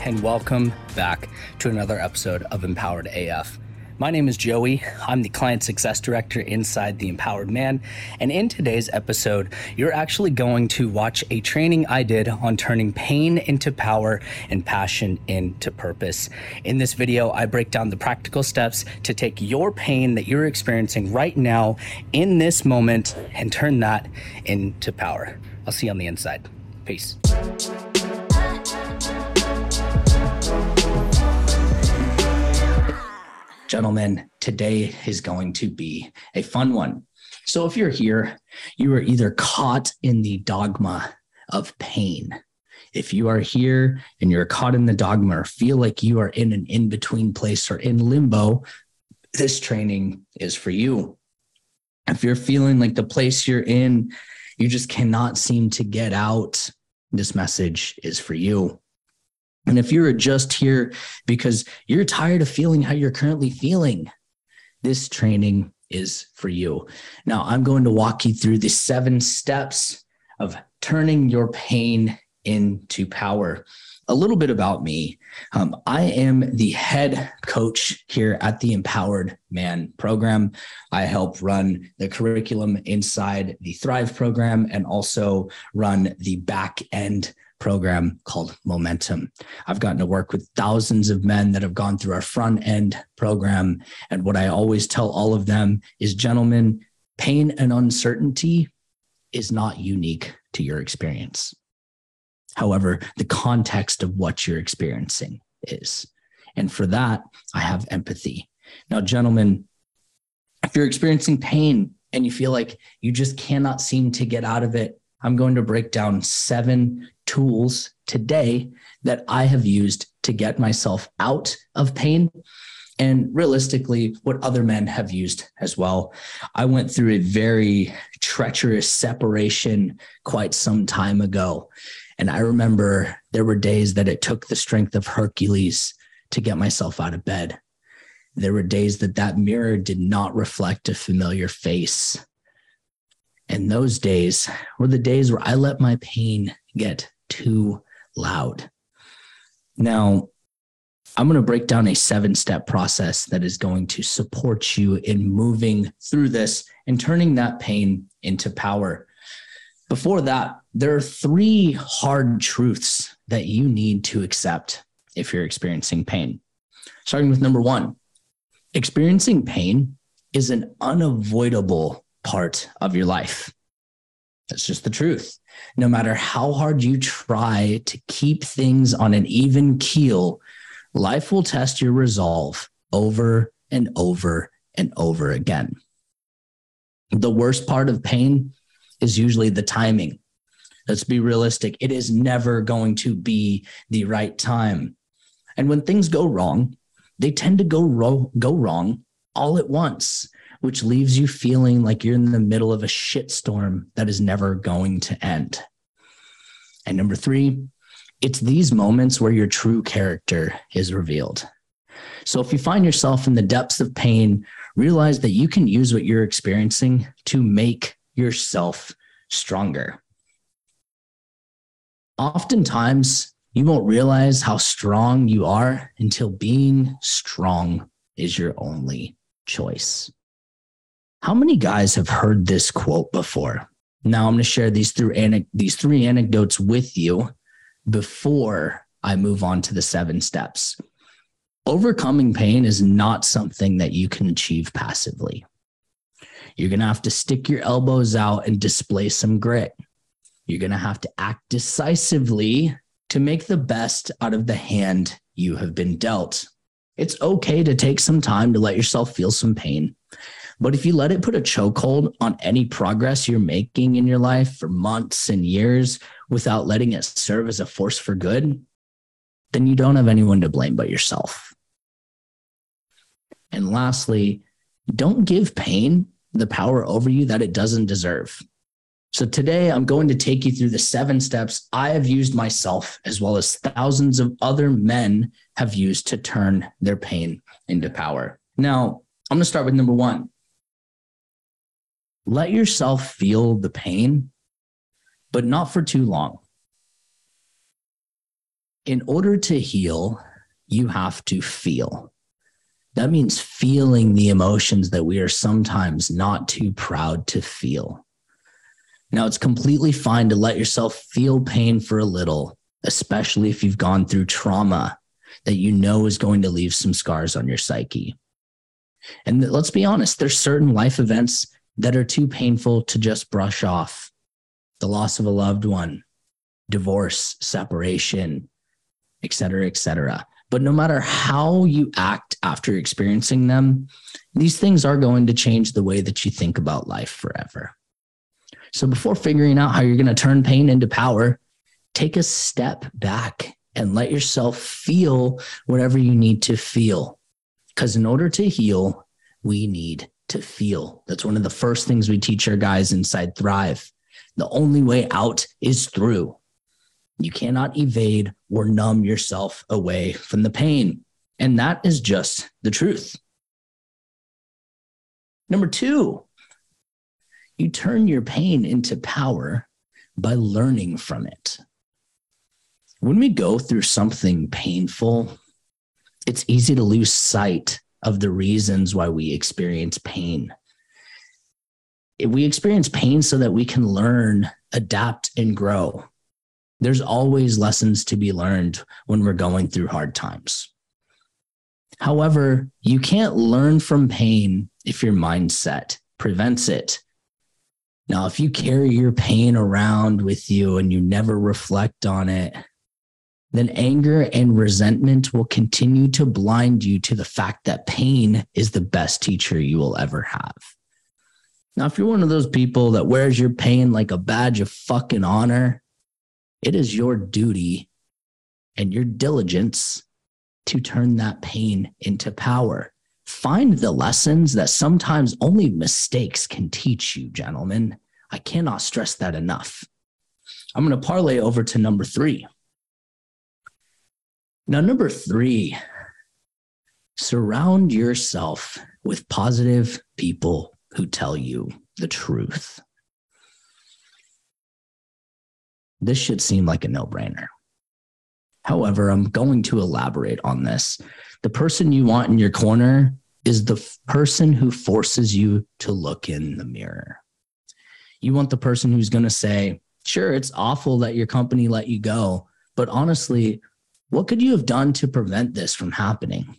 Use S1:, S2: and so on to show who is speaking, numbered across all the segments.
S1: And welcome back to another episode of Empowered AF. My name is Joey. I'm the Client Success Director inside The Empowered Man. And in today's episode, you're actually going to watch a training I did on turning pain into power and passion into purpose. In this video, I break down the practical steps to take your pain that you're experiencing right now in this moment and turn that into power. I'll see you on the inside. Peace. Gentlemen, today is going to be a fun one. So, if you're here, you are either caught in the dogma of pain. If you are here and you're caught in the dogma or feel like you are in an in between place or in limbo, this training is for you. If you're feeling like the place you're in, you just cannot seem to get out, this message is for you. And if you're just here because you're tired of feeling how you're currently feeling, this training is for you. Now, I'm going to walk you through the seven steps of turning your pain into power. A little bit about me. Um, I am the head coach here at the Empowered Man program. I help run the curriculum inside the Thrive program and also run the back end program called Momentum. I've gotten to work with thousands of men that have gone through our front end program. And what I always tell all of them is, gentlemen, pain and uncertainty is not unique to your experience. However, the context of what you're experiencing is. And for that, I have empathy. Now, gentlemen, if you're experiencing pain and you feel like you just cannot seem to get out of it, I'm going to break down seven tools today that I have used to get myself out of pain and realistically what other men have used as well. I went through a very treacherous separation quite some time ago. And I remember there were days that it took the strength of Hercules to get myself out of bed. There were days that that mirror did not reflect a familiar face. And those days were the days where I let my pain get too loud. Now, I'm going to break down a seven step process that is going to support you in moving through this and turning that pain into power. Before that, there are three hard truths that you need to accept if you're experiencing pain. Starting with number one experiencing pain is an unavoidable part of your life. That's just the truth. No matter how hard you try to keep things on an even keel, life will test your resolve over and over and over again. The worst part of pain is usually the timing. Let's be realistic. It is never going to be the right time. And when things go wrong, they tend to go, ro- go wrong all at once which leaves you feeling like you're in the middle of a shitstorm that is never going to end. And number three, it's these moments where your true character is revealed. So if you find yourself in the depths of pain, realize that you can use what you're experiencing to make yourself stronger. Oftentimes, you won't realize how strong you are until being strong is your only choice. How many guys have heard this quote before? Now I'm going to share these three these three anecdotes with you before I move on to the seven steps. Overcoming pain is not something that you can achieve passively. You're going to have to stick your elbows out and display some grit. You're going to have to act decisively to make the best out of the hand you have been dealt. It's okay to take some time to let yourself feel some pain. But if you let it put a chokehold on any progress you're making in your life for months and years without letting it serve as a force for good, then you don't have anyone to blame but yourself. And lastly, don't give pain the power over you that it doesn't deserve. So today I'm going to take you through the seven steps I have used myself, as well as thousands of other men have used to turn their pain into power. Now, I'm going to start with number one. Let yourself feel the pain, but not for too long. In order to heal, you have to feel. That means feeling the emotions that we are sometimes not too proud to feel. Now, it's completely fine to let yourself feel pain for a little, especially if you've gone through trauma that you know is going to leave some scars on your psyche. And let's be honest, there's certain life events that are too painful to just brush off. The loss of a loved one, divorce, separation, et cetera, et cetera. But no matter how you act after experiencing them, these things are going to change the way that you think about life forever. So before figuring out how you're going to turn pain into power, take a step back and let yourself feel whatever you need to feel. Because in order to heal, we need to feel. That's one of the first things we teach our guys inside Thrive. The only way out is through. You cannot evade or numb yourself away from the pain. And that is just the truth. Number two, you turn your pain into power by learning from it. When we go through something painful, it's easy to lose sight of the reasons why we experience pain. We experience pain so that we can learn, adapt, and grow. There's always lessons to be learned when we're going through hard times. However, you can't learn from pain if your mindset prevents it. Now, if you carry your pain around with you and you never reflect on it, then anger and resentment will continue to blind you to the fact that pain is the best teacher you will ever have. Now, if you're one of those people that wears your pain like a badge of fucking honor, it is your duty and your diligence to turn that pain into power. Find the lessons that sometimes only mistakes can teach you, gentlemen. I cannot stress that enough. I'm going to parlay over to number three. Now, number three, surround yourself with positive people who tell you the truth. This should seem like a no brainer. However, I'm going to elaborate on this. The person you want in your corner is the f- person who forces you to look in the mirror. You want the person who's going to say, Sure, it's awful that your company let you go, but honestly, what could you have done to prevent this from happening?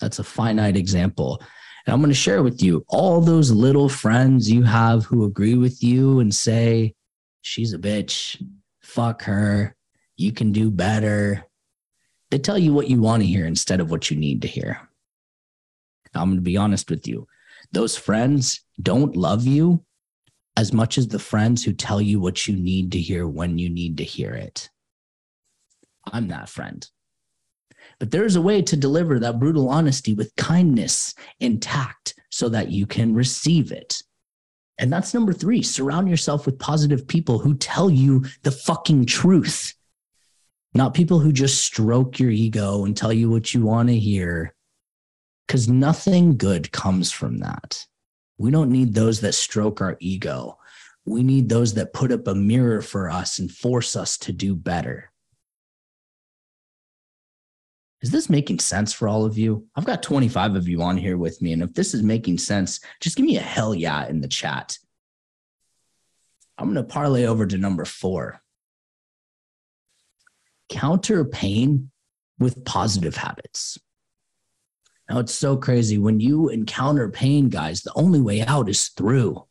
S1: That's a finite example. And I'm going to share with you all those little friends you have who agree with you and say, She's a bitch. Fuck her. You can do better. They tell you what you want to hear instead of what you need to hear. I'm going to be honest with you. Those friends don't love you as much as the friends who tell you what you need to hear when you need to hear it. I'm that friend. But there's a way to deliver that brutal honesty with kindness and tact so that you can receive it. And that's number three surround yourself with positive people who tell you the fucking truth, not people who just stroke your ego and tell you what you want to hear. Because nothing good comes from that. We don't need those that stroke our ego. We need those that put up a mirror for us and force us to do better. Is this making sense for all of you? I've got 25 of you on here with me. And if this is making sense, just give me a hell yeah in the chat. I'm going to parlay over to number four. Counter pain with positive habits. Now it's so crazy. When you encounter pain, guys, the only way out is through.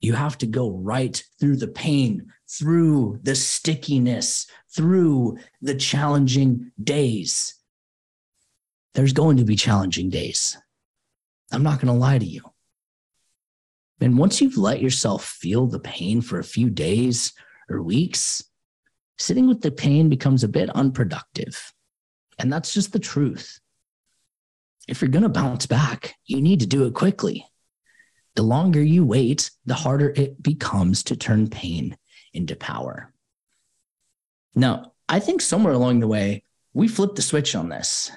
S1: You have to go right through the pain, through the stickiness, through the challenging days. There's going to be challenging days. I'm not going to lie to you. And once you've let yourself feel the pain for a few days or weeks, sitting with the pain becomes a bit unproductive. And that's just the truth. If you're going to bounce back, you need to do it quickly. The longer you wait, the harder it becomes to turn pain into power. Now, I think somewhere along the way, we flipped the switch on this.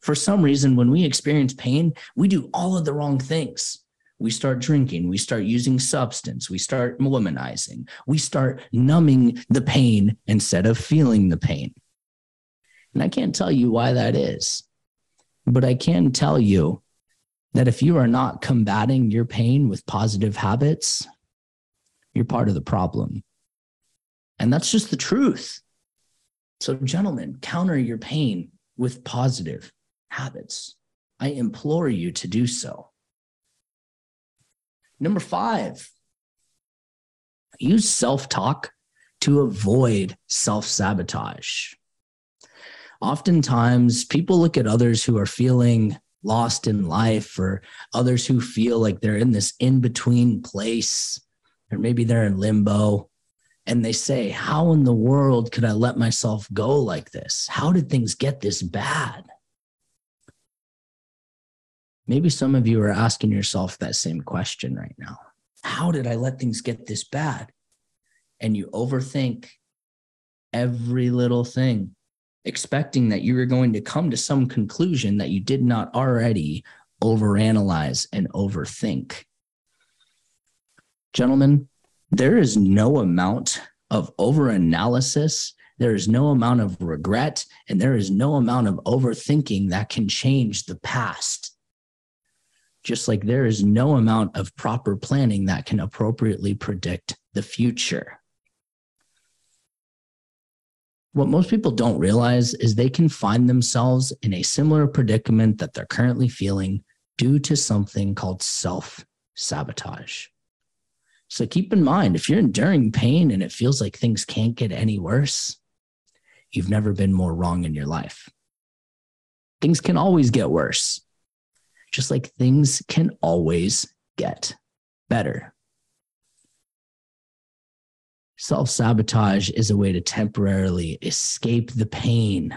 S1: For some reason, when we experience pain, we do all of the wrong things. We start drinking, we start using substance, we start womanizing, we start numbing the pain instead of feeling the pain. And I can't tell you why that is, but I can tell you that if you are not combating your pain with positive habits, you're part of the problem. And that's just the truth. So, gentlemen, counter your pain with positive habits. I implore you to do so. Number five, use self talk to avoid self sabotage. Oftentimes, people look at others who are feeling lost in life or others who feel like they're in this in between place, or maybe they're in limbo. And they say, How in the world could I let myself go like this? How did things get this bad? Maybe some of you are asking yourself that same question right now. How did I let things get this bad? And you overthink every little thing, expecting that you are going to come to some conclusion that you did not already overanalyze and overthink. Gentlemen, there is no amount of overanalysis, there is no amount of regret, and there is no amount of overthinking that can change the past just like there is no amount of proper planning that can appropriately predict the future. What most people don't realize is they can find themselves in a similar predicament that they're currently feeling due to something called self sabotage. So keep in mind if you're enduring pain and it feels like things can't get any worse, you've never been more wrong in your life. Things can always get worse just like things can always get better. Self sabotage is a way to temporarily escape the pain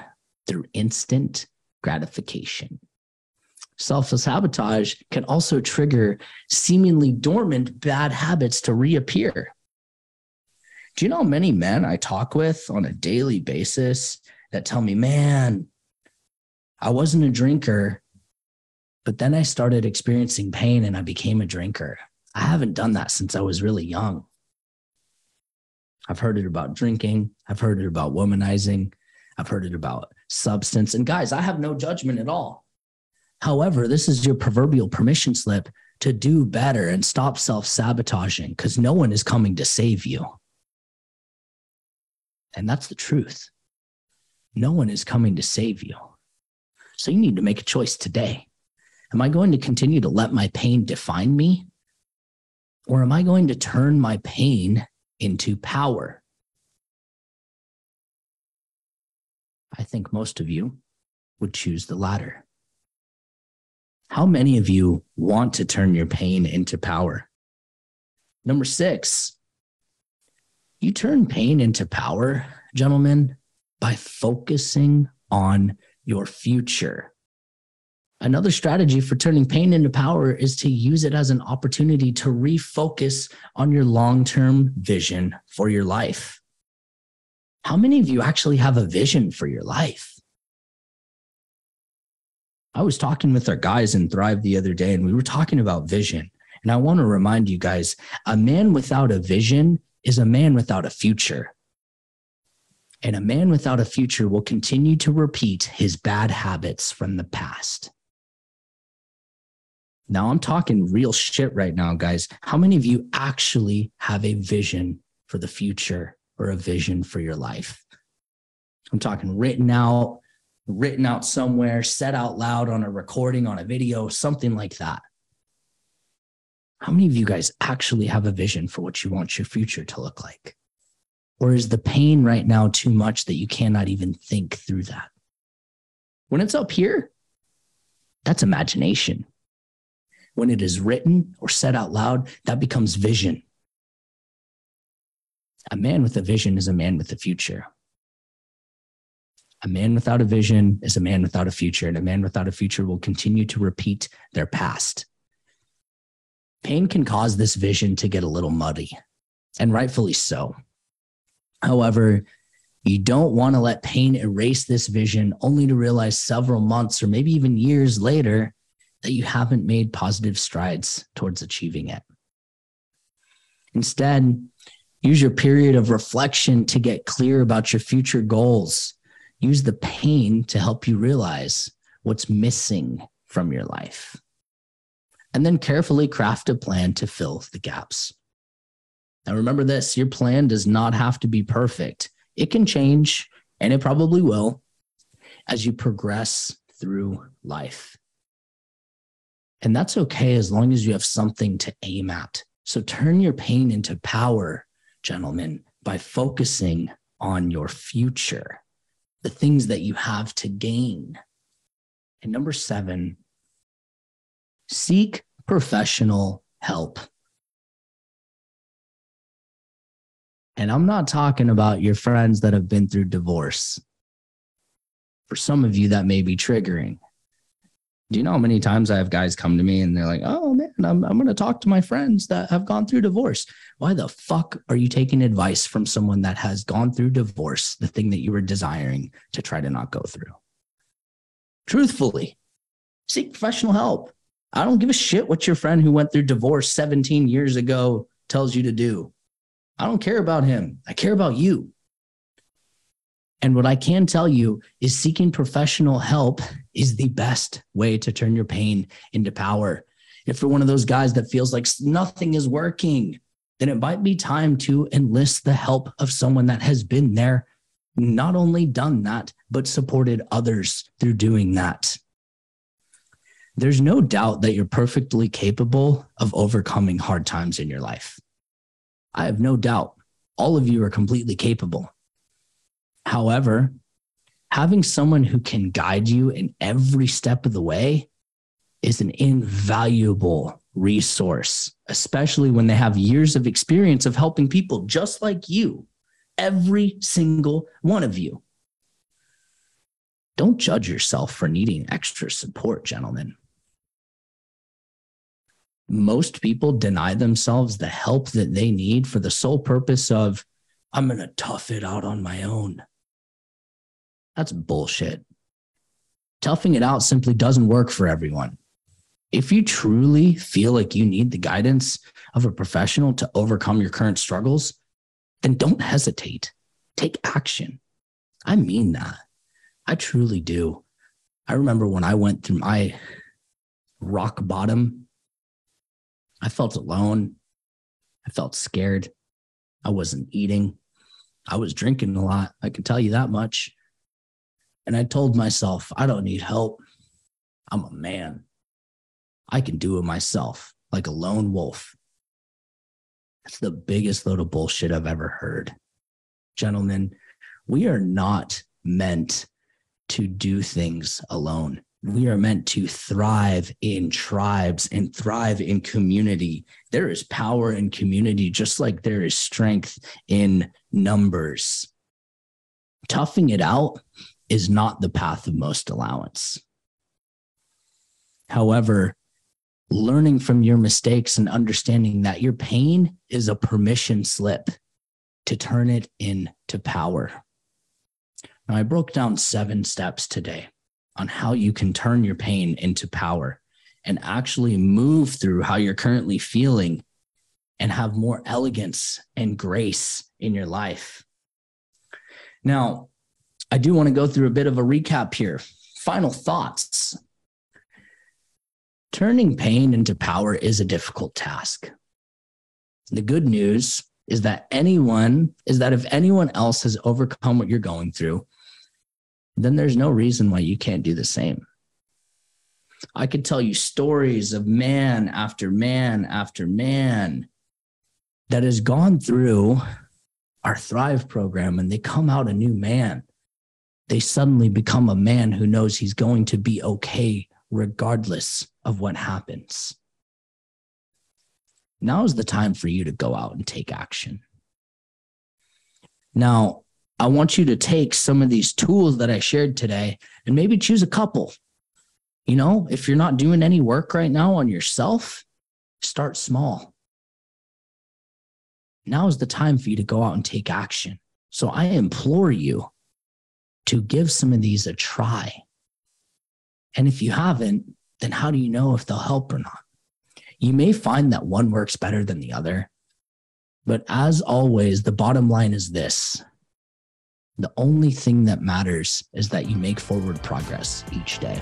S1: through instant gratification. Self sabotage can also trigger seemingly dormant bad habits to reappear. Do you know how many men I talk with on a daily basis that tell me, man, I wasn't a drinker, but then I started experiencing pain and I became a drinker. I haven't done that since I was really young. I've heard it about drinking, I've heard it about womanizing, I've heard it about substance. And guys, I have no judgment at all. However, this is your proverbial permission slip to do better and stop self sabotaging because no one is coming to save you. And that's the truth. No one is coming to save you. So you need to make a choice today. Am I going to continue to let my pain define me? Or am I going to turn my pain into power? I think most of you would choose the latter. How many of you want to turn your pain into power? Number six, you turn pain into power, gentlemen, by focusing on your future. Another strategy for turning pain into power is to use it as an opportunity to refocus on your long term vision for your life. How many of you actually have a vision for your life? I was talking with our guys in Thrive the other day, and we were talking about vision. And I want to remind you guys a man without a vision is a man without a future. And a man without a future will continue to repeat his bad habits from the past. Now I'm talking real shit right now, guys. How many of you actually have a vision for the future or a vision for your life? I'm talking written out, written out somewhere, said out loud on a recording, on a video, something like that. How many of you guys actually have a vision for what you want your future to look like? Or is the pain right now too much that you cannot even think through that? When it's up here, that's imagination. When it is written or said out loud, that becomes vision. A man with a vision is a man with a future. A man without a vision is a man without a future, and a man without a future will continue to repeat their past. Pain can cause this vision to get a little muddy, and rightfully so. However, you don't want to let pain erase this vision only to realize several months or maybe even years later that you haven't made positive strides towards achieving it. Instead, use your period of reflection to get clear about your future goals. Use the pain to help you realize what's missing from your life. And then carefully craft a plan to fill the gaps. Now, remember this your plan does not have to be perfect. It can change, and it probably will as you progress through life. And that's okay as long as you have something to aim at. So turn your pain into power, gentlemen, by focusing on your future, the things that you have to gain. And number seven, seek professional help. And I'm not talking about your friends that have been through divorce. For some of you, that may be triggering. Do you know how many times I have guys come to me and they're like, oh man, I'm, I'm going to talk to my friends that have gone through divorce. Why the fuck are you taking advice from someone that has gone through divorce, the thing that you were desiring to try to not go through? Truthfully, seek professional help. I don't give a shit what your friend who went through divorce 17 years ago tells you to do. I don't care about him. I care about you. And what I can tell you is seeking professional help is the best way to turn your pain into power. If you're one of those guys that feels like nothing is working, then it might be time to enlist the help of someone that has been there, not only done that, but supported others through doing that. There's no doubt that you're perfectly capable of overcoming hard times in your life. I have no doubt all of you are completely capable. However, having someone who can guide you in every step of the way is an invaluable resource, especially when they have years of experience of helping people just like you, every single one of you. Don't judge yourself for needing extra support, gentlemen most people deny themselves the help that they need for the sole purpose of, I'm going to tough it out on my own. That's bullshit. Toughing it out simply doesn't work for everyone. If you truly feel like you need the guidance of a professional to overcome your current struggles, then don't hesitate. Take action. I mean that. I truly do. I remember when I went through my rock bottom I felt alone. I felt scared. I wasn't eating. I was drinking a lot. I can tell you that much. And I told myself, I don't need help. I'm a man. I can do it myself, like a lone wolf. That's the biggest load of bullshit I've ever heard. Gentlemen, we are not meant to do things alone we are meant to thrive in tribes and thrive in community. There is power in community, just like there is strength in numbers. Toughing it out is not the path of most allowance. However, learning from your mistakes and understanding that your pain is a permission slip to turn it into power. Now, I broke down seven steps today on how you can turn your pain into power and actually move through how you're currently feeling and have more elegance and grace in your life. Now, I do want to go through a bit of a recap here. Final thoughts. Turning pain into power is a difficult task. The good news is that anyone is that if anyone else has overcome what you're going through, then there's no reason why you can't do the same. I could tell you stories of man after man after man that has gone through our Thrive program and they come out a new man. They suddenly become a man who knows he's going to be okay regardless of what happens. Now is the time for you to go out and take action. Now, I want you to take some of these tools that I shared today and maybe choose a couple. You know, if you're not doing any work right now on yourself, start small. Now is the time for you to go out and take action. So I implore you to give some of these a try. And if you haven't, then how do you know if they'll help or not? You may find that one works better than the other. But as always, the bottom line is this the only thing that matters is that you make forward progress each day.